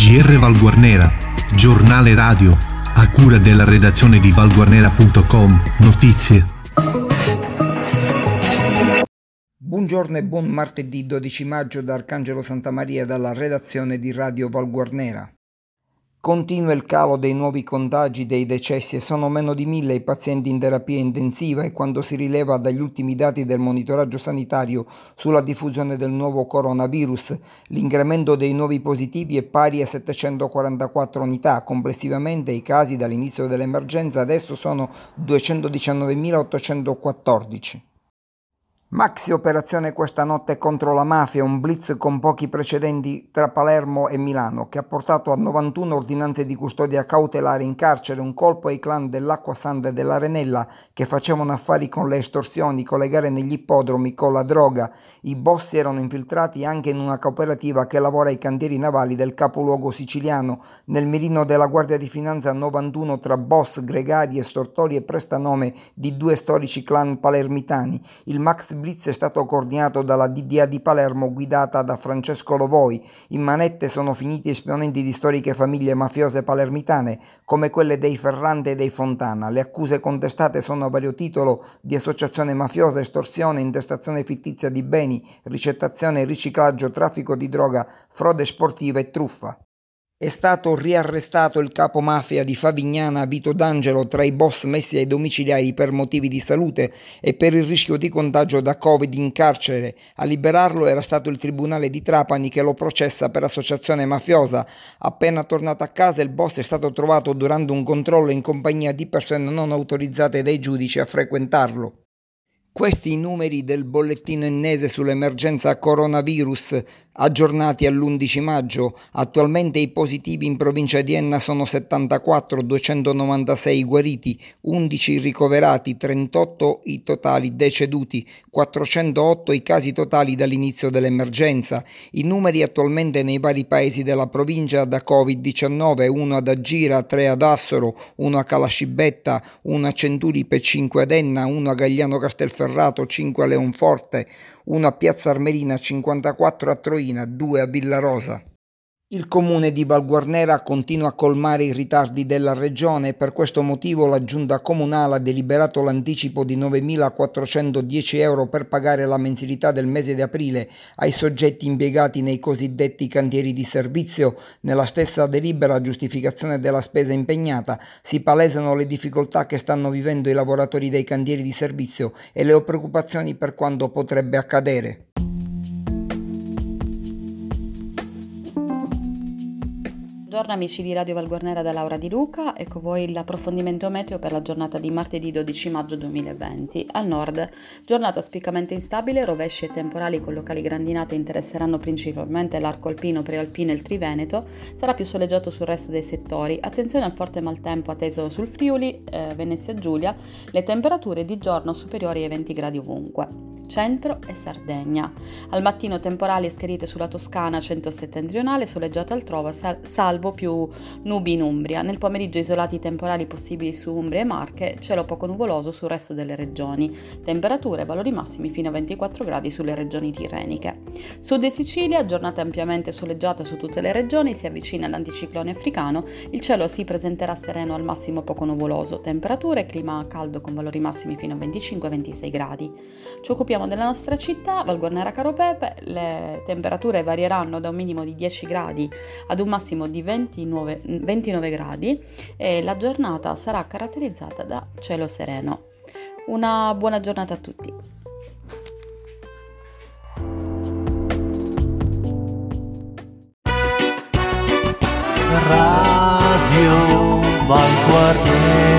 GR Valguarnera, giornale radio, a cura della redazione di valguarnera.com, notizie. Buongiorno e buon martedì 12 maggio da Arcangelo Santa Maria dalla redazione di Radio Valguarnera. Continua il calo dei nuovi contagi dei decessi e sono meno di mille i pazienti in terapia intensiva e quando si rileva dagli ultimi dati del monitoraggio sanitario sulla diffusione del nuovo coronavirus, l'incremento dei nuovi positivi è pari a 744 unità. Complessivamente i casi dall'inizio dell'emergenza adesso sono 219.814. Maxi operazione questa notte contro la mafia, un blitz con pochi precedenti tra Palermo e Milano che ha portato a 91 ordinanze di custodia cautelare in carcere, un colpo ai clan dell'Acqua Santa e dell'Arenella che facevano affari con le estorsioni, con le gare negli ippodromi, con la droga. I boss erano infiltrati anche in una cooperativa che lavora ai cantieri navali del capoluogo siciliano. Nel mirino della Guardia di Finanza 91 tra boss, gregari, estortori e prestanome di due storici clan palermitani. Il Max blitz è stato coordinato dalla DDA di Palermo guidata da Francesco Lovoi. In manette sono finiti esponenti di storiche famiglie mafiose palermitane come quelle dei Ferrante e dei Fontana. Le accuse contestate sono a vario titolo di associazione mafiosa, estorsione, intestazione fittizia di beni, ricettazione riciclaggio, traffico di droga, frode sportiva e truffa. È stato riarrestato il capo mafia di Favignana Vito D'Angelo tra i boss messi ai domiciliari per motivi di salute e per il rischio di contagio da Covid in carcere. A liberarlo era stato il tribunale di Trapani che lo processa per associazione mafiosa. Appena tornato a casa il boss è stato trovato durante un controllo in compagnia di persone non autorizzate dai giudici a frequentarlo. Questi i numeri del bollettino ennese sull'emergenza coronavirus aggiornati all'11 maggio. Attualmente i positivi in provincia di Enna sono 74, 296 guariti, 11 ricoverati, 38 i totali deceduti, 408 i casi totali dall'inizio dell'emergenza. I numeri attualmente nei vari paesi della provincia da Covid-19, uno ad Agira, 3 ad Assoro, uno a Calascibetta, uno a Centuripe, 5 ad Enna, uno a Gagliano Castelferrato, Ferrato 5 a Leonforte, 1 a Piazza Armerina, 54 a Troina, 2 a Villarosa. Il comune di Valguarnera continua a colmare i ritardi della regione e per questo motivo la giunta comunale ha deliberato l'anticipo di 9.410 euro per pagare la mensilità del mese di aprile ai soggetti impiegati nei cosiddetti cantieri di servizio. Nella stessa delibera a giustificazione della spesa impegnata si palesano le difficoltà che stanno vivendo i lavoratori dei cantieri di servizio e le preoccupazioni per quando potrebbe accadere. Buongiorno amici di Radio Valguarnera da Laura Di Luca, ecco voi l'approfondimento meteo per la giornata di martedì 12 maggio 2020. Al nord, giornata spiccamente instabile, rovesci e temporali con locali grandinate interesseranno principalmente l'arco alpino, prealpino e il Triveneto, sarà più soleggiato sul resto dei settori. Attenzione al forte maltempo atteso sul Friuli, eh, Venezia Giulia, le temperature di giorno superiori ai 20 gradi ovunque centro e Sardegna. Al mattino temporali schiarite sulla Toscana centro-settentrionale, soleggiate altrove, sal- salvo più nubi in Umbria. Nel pomeriggio isolati temporali possibili su Umbria e Marche, cielo poco nuvoloso sul resto delle regioni. Temperature valori massimi fino a 24 gradi sulle regioni tirreniche. Sud di Sicilia, giornata ampiamente soleggiata su tutte le regioni, si avvicina l'anticiclone africano, il cielo si presenterà sereno al massimo poco nuvoloso. Temperature, clima caldo con valori massimi fino a 25-26 gradi. Ci occupiamo parliamo della nostra città, Valguarnera Caropepe, le temperature varieranno da un minimo di 10 gradi ad un massimo di 29, 29 gradi e la giornata sarà caratterizzata da cielo sereno. Una buona giornata a tutti. Radio Valguarnera